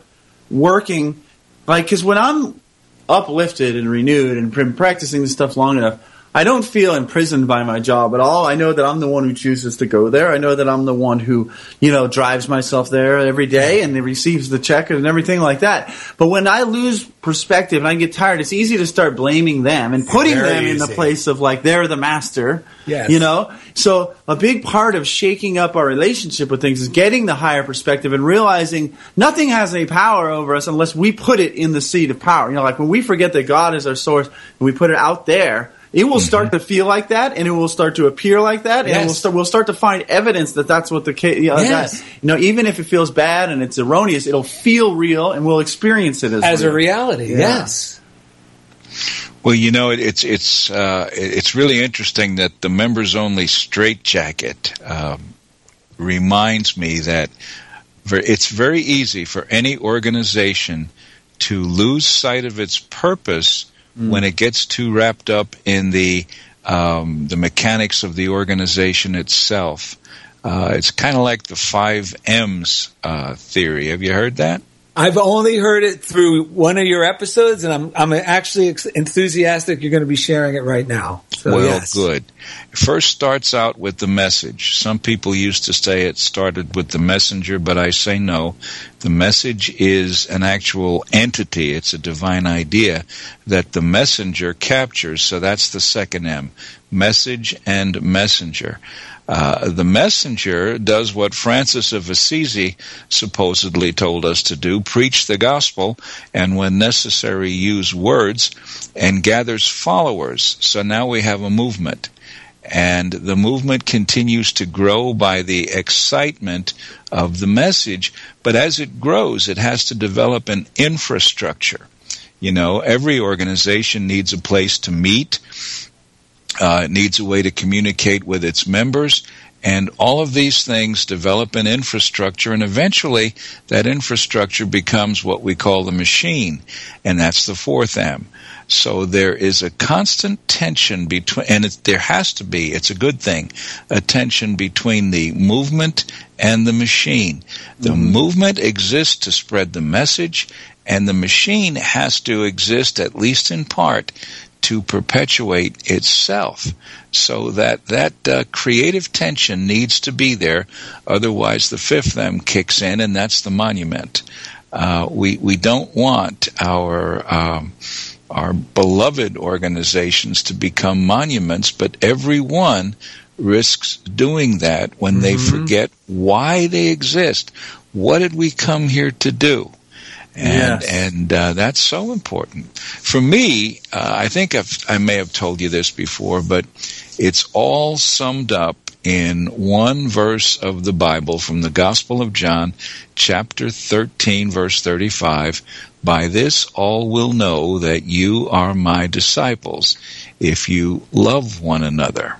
working, like because when I'm uplifted and renewed and practicing this stuff long enough, I don't feel imprisoned by my job at all. I know that I'm the one who chooses to go there. I know that I'm the one who, you know, drives myself there every day and receives the check and everything like that. But when I lose perspective and I get tired, it's easy to start blaming them and putting Very them in the place of like they're the master. Yes. You know? So a big part of shaking up our relationship with things is getting the higher perspective and realizing nothing has any power over us unless we put it in the seat of power. You know, like when we forget that God is our source and we put it out there, it will start to feel like that, and it will start to appear like that, and we'll start, we'll start to find evidence that that's what the case. You know, Yes. that- you know, even if it feels bad and it's erroneous, it'll feel real, and we'll experience it as, as a reality, Yeah. yes. Well, you know, it, it's it's uh, it's really interesting that the members only straitjacket um, reminds me that it's very easy for any organization to lose sight of its purpose when it gets too wrapped up in the um, the mechanics of the organization itself. Uh, it's kind of like the five M's uh, theory. Have you heard that? I've only heard it through one of your episodes, and I'm I'm actually ex- enthusiastic. You're going to be sharing it right now. So, well, yes. good. It first starts out with the message. Some people used to say it started with the messenger, but I say no. The message is an actual entity. It's a divine idea that the messenger captures. So that's the second M. Message and messenger. Uh, the messenger does what Francis of Assisi supposedly told us to do preach the gospel, and when necessary, use words, and gathers followers. So now we have a movement. And the movement continues to grow by the excitement of the message, but as it grows, it has to develop an infrastructure. You know, every organization needs a place to meet, uh, it needs a way to communicate with its members, and all of these things develop an infrastructure, and eventually that infrastructure becomes what we call the machine, and that's the fourth M. So there is a constant tension between, and it, there has to be, it's a good thing, a tension between the movement and the machine. The movement exists to spread the message, and the machine has to exist, at least in part, to perpetuate itself. So that that uh, creative tension needs to be there. Otherwise, the fifth M kicks in, and that's the monument. Uh, we we don't want our um, our beloved organizations to become monuments, but every one risks doing that when they Mm-hmm. forget why they exist. What did we come here to do? And Yes. and uh, that's so important for me. Uh, I think I've, I may have told you this before, but it's all summed up in one verse of the Bible from the Gospel of John, chapter thirteen, verse thirty-five. By this all will know that you are my disciples, if you love one another.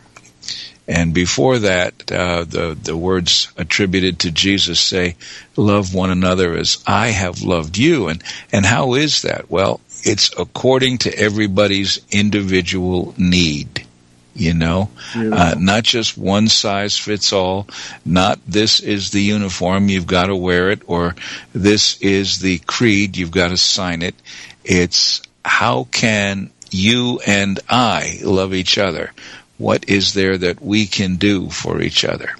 And before that, uh, the the words attributed to Jesus say, "Love one another as I have loved you." And and how is that? Well, it's according to everybody's individual need. You know, uh, not just one size fits all. Not this is the uniform you've got to wear it, or this is the creed you've got to sign it. It's how can you and I love each other? What is there that we can do for each other?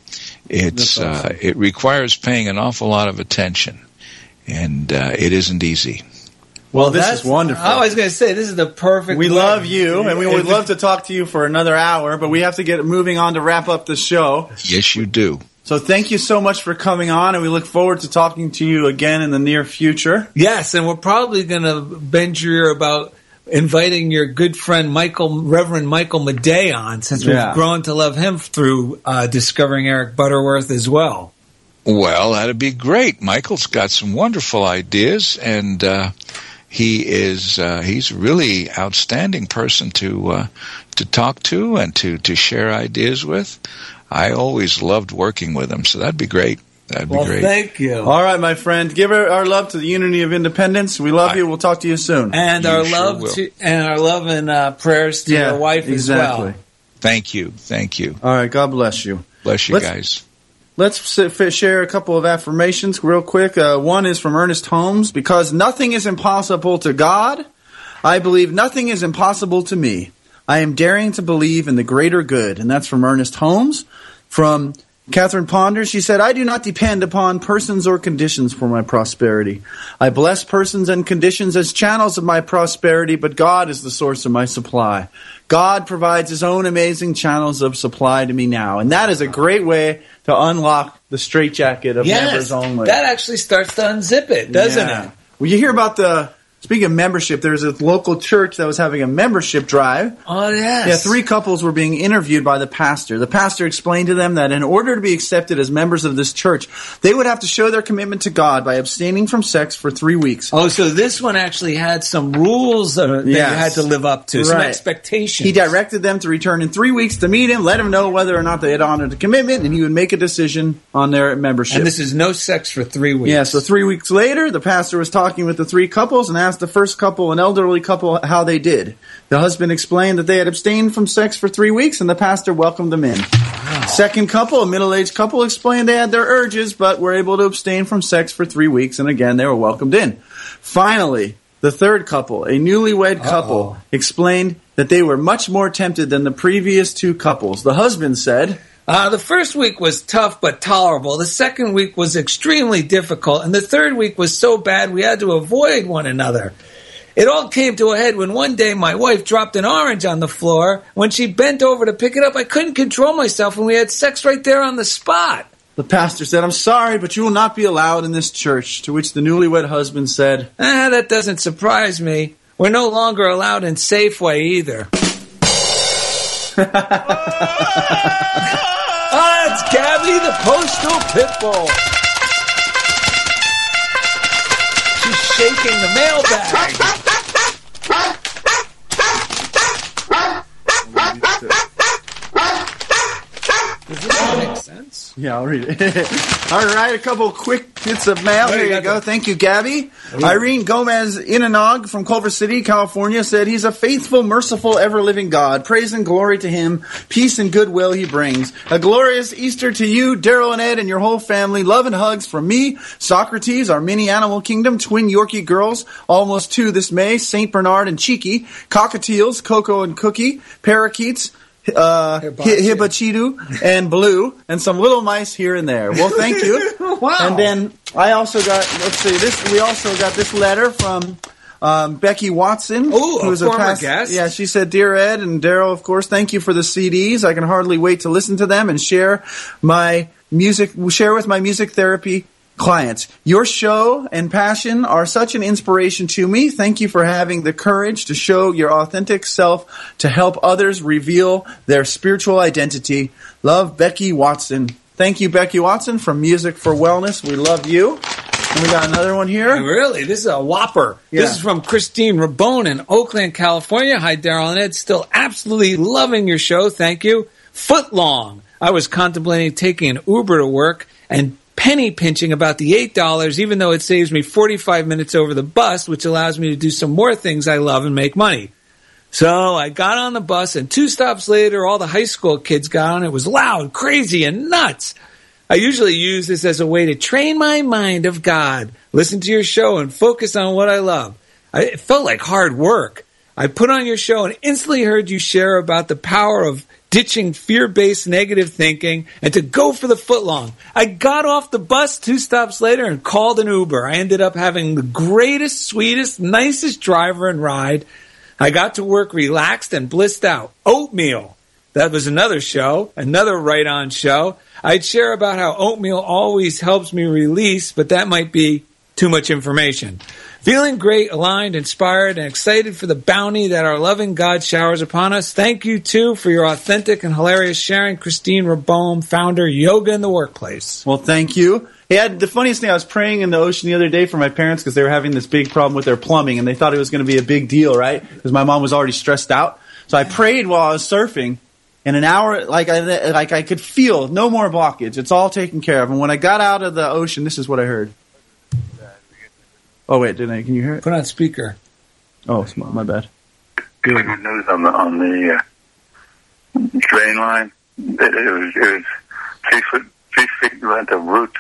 It's uh, it requires paying an awful lot of attention, and uh, it isn't easy. Well, this is wonderful. I was going to say this is the perfect. we way. love you, and we would love to talk to you for another hour, but we have to get moving on to wrap up the show. Yes, you do. So thank you so much for coming on, and we look forward to talking to you again in the near future. Yes, and we're probably going to bend your ear about inviting your good friend Michael, Reverend Michael Madej on, since we've Yeah. grown to love him through uh, discovering Eric Butterworth as well. Well, that'd be great. Michael's got some wonderful ideas, and uh, he is uh, he's a really outstanding person to uh, to talk to and to to share ideas with. I always loved working with him, so that'd be great. That'd be Well, great. thank you. All right, my friend, give our, our love to the Unity of Independence. We love you. We'll talk to you soon. and You our sure love will. to and our love and uh, prayers to your wife exactly. as well. Thank you, thank you. All right, God bless you. Bless you Let's- guys. Let's s- f- share a couple of affirmations real quick. Uh, one is from Ernest Holmes. Because nothing is impossible to God, I believe nothing is impossible to me. I am daring to believe in the greater good. And that's from Ernest Holmes. From Catherine Ponder, she said, I do not depend upon persons or conditions for my prosperity. I bless persons and conditions as channels of my prosperity, but God is the source of my supply. God provides his own amazing channels of supply to me now. And that is a great way to unlock the straitjacket of Yes, members only. that actually starts to unzip it, doesn't Yeah. it? Well, you hear about the, speaking of membership, there was a local church that was having a membership drive. Oh yes. Yeah, three couples were being interviewed by the pastor. The pastor explained to them that in order to be accepted as members of this church, they would have to show their commitment to God by abstaining from sex for three weeks. Oh, so this one actually had some rules that you had to live up to, some expectations. He directed them to return in three weeks to meet him, let him know whether or not they had honored the commitment, and he would make a decision on their membership. and this is no sex for three weeks. Yeah, so three weeks later, the pastor was talking with the three couples and asked the first couple, an elderly couple, how they did. The husband explained that they had abstained from sex for three weeks, and the pastor welcomed them in. Second couple, a middle aged couple, explained they had their urges, but were able to abstain from sex for three weeks, and again, they were welcomed in. Finally, the third couple, a newlywed couple, explained that they were much more tempted than the previous two couples. The husband said, Uh, the first week was tough but tolerable. The second week was extremely difficult, and the third week was so bad we had to avoid one another. It all came to a head when one day my wife dropped an orange on the floor. When she bent over to pick it up, I couldn't control myself, and we had sex right there on the spot. The pastor said, I'm sorry, but you will not be allowed in this church. To which the newlywed husband said, Ah, that doesn't surprise me. We're no longer allowed in Safeway either. <laughs> ah, it's Gabby the Postal Pitbull. She's shaking the mailbag. Does this make sense? Yeah, I'll read it. <laughs> All right, a couple quick bits of mail. There Here you go. Thank you, Gabby. Irene Gomez Inanog from Culver City, California said, He's a faithful, merciful, ever living God. Praise and glory to Him. Peace and goodwill He brings. A glorious Easter to you, Daryl and Ed, and your whole family. Love and hugs from me, Socrates, our mini animal kingdom, twin Yorkie girls, almost two this May, St. Bernard and Cheeky, cockatiels, Coco and Cookie, parakeets, uh, Hi- Hibachitu and Blue, and some little mice here and there. Well, thank you. <laughs> Wow. And then I also got let's see this. We also got this letter from Um, Becky Watson, Ooh, a who's former past, guest. yeah, she said, "Dear Ed and Daryl, of course, thank you for the CDs. I can hardly wait to listen to them and share my music, share with my music therapy." Clients, your show and passion are such an inspiration to me. Thank you for having the courage to show your authentic self to help others reveal their spiritual identity. Love, Becky Watson. Thank you, Becky Watson from Music for Wellness. We love you. And we got another one here. Really? This is a whopper. Yeah. This is from Christine Rabone in Oakland, California. Hi, Daryl and Ed. Still absolutely loving your show. Thank you. Footlong. I was contemplating taking an Uber to work and penny pinching about the $8, even though it saves me 45 minutes over the bus, which allows me to do some more things I love and make money. So I got on the bus, and two stops later, all the high school kids got on. It was loud, crazy, and nuts. I usually use this as a way to train my mind of God, listen to your show, and focus on what I love. I, it felt like hard work. I put on your show and instantly heard you share about the power of ditching fear based negative thinking and to go for the footlong. I got off the bus two stops later and called an Uber. I ended up having the greatest, sweetest, nicest driver and ride. I got to work relaxed and blissed out. Oatmeal. That was another show, another right on show. I'd share about how oatmeal always helps me release, but that might be too much information. Feeling great, aligned, inspired, and excited for the bounty that our loving God showers upon us. Thank you, too, for your authentic and hilarious sharing. Christine Rabone, founder, Yoga in the Workplace. Well, thank you. Had the funniest thing. I was praying in the ocean the other day for my parents because they were having this big problem with their plumbing, and they thought it was going to be a big deal, right? Because my mom was already stressed out. So I prayed while I was surfing, and an hour, like I like I could feel no more blockage. It's all taken care of. And when I got out of the ocean, this is what I heard. Oh wait, didn't I? Can you hear it? Put on speaker. Oh, it's my, my bad. Good news on the on the uh, drain line. It, it was it was three foot three feet length of roots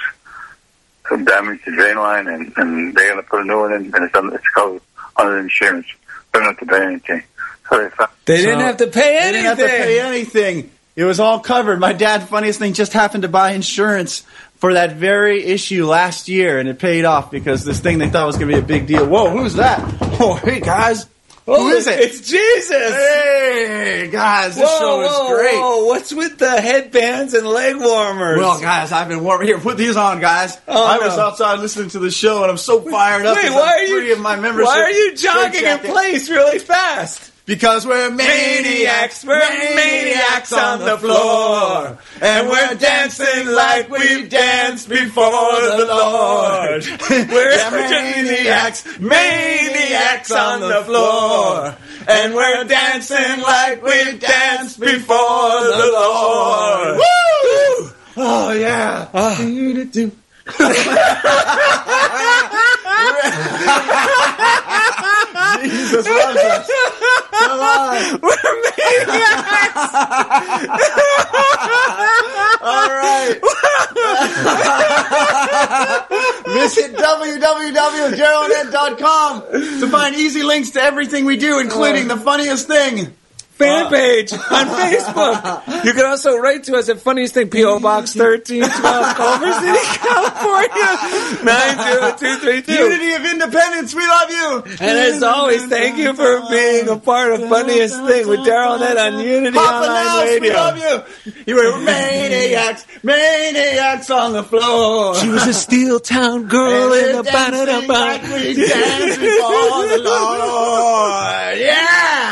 have damaged the drain line, and and they're gonna put a new one in, and it's on, it's covered under insurance. They don't have to pay anything. So they found, They didn't So- have to pay anything. They anything. didn't have to pay anything. It was all covered. My dad, funniest thing, just happened to buy insurance for that very issue last year, and it paid off because this thing they thought was going to be a big deal. Whoa, who's that? <laughs> Oh, hey guys, Oh, who is it? It's Jesus. Hey guys, this whoa, show is whoa, great. whoa. What's with the headbands and leg warmers? Well, guys, I've been warming here. Put these on, guys. Oh, I was outside listening to the show, and I'm so fired up. Wait, why I'm are you? Of my membership why are you jogging in place really fast? Because we're maniacs, we're maniacs on the floor, and we're dancing like we've danced before the Lord. <laughs> We're maniacs, maniacs on the floor, and we're dancing like we've danced before the Lord. Woo! Oh yeah. Ah. Do-do-do. <laughs> <laughs> Jesus loves us. Come on. We're maniacs. All right. <laughs> Visit www.geralded.com to find easy links to everything we do, including the funniest thing. Fan page on <laughs> Facebook. You can also write to us at Funniest Thing, P.O. Box 1312, Culver City, <laughs> California, 90232. Unity of Independence, we love you. And as always, thank you for being a part of Funniest Thing with Daryl Net on Unity Papa Online Mouse, we love you. You were maniacs, maniacs on the floor. She was a steel town girl And in the banana like we danced before the Lord. <laughs> Yeah.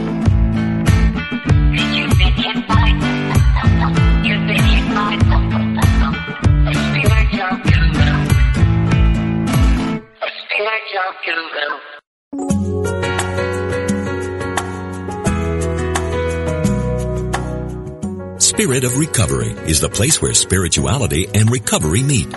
Spirit of Recovery is the place where spirituality and recovery meet,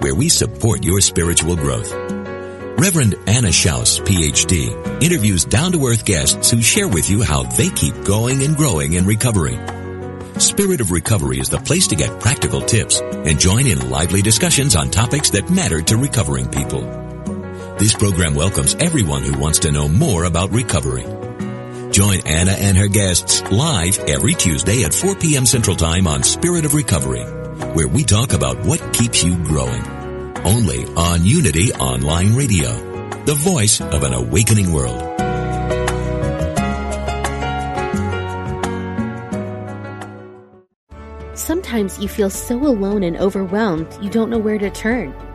where we support your spiritual growth. Reverend Anna Schaus, PhD, interviews down-to-earth guests who share with you how they keep going and growing in recovery. Spirit of Recovery is the place to get practical tips and join in lively discussions on topics that matter to recovering people. This program welcomes everyone who wants to know more about recovery. Join Anna and her guests live every Tuesday at 4 p.m. Central Time on Spirit of Recovery, where we talk about what keeps you growing. Only on Unity Online Radio, the voice of an awakening world. Sometimes you feel so alone and overwhelmed you don't know where to turn.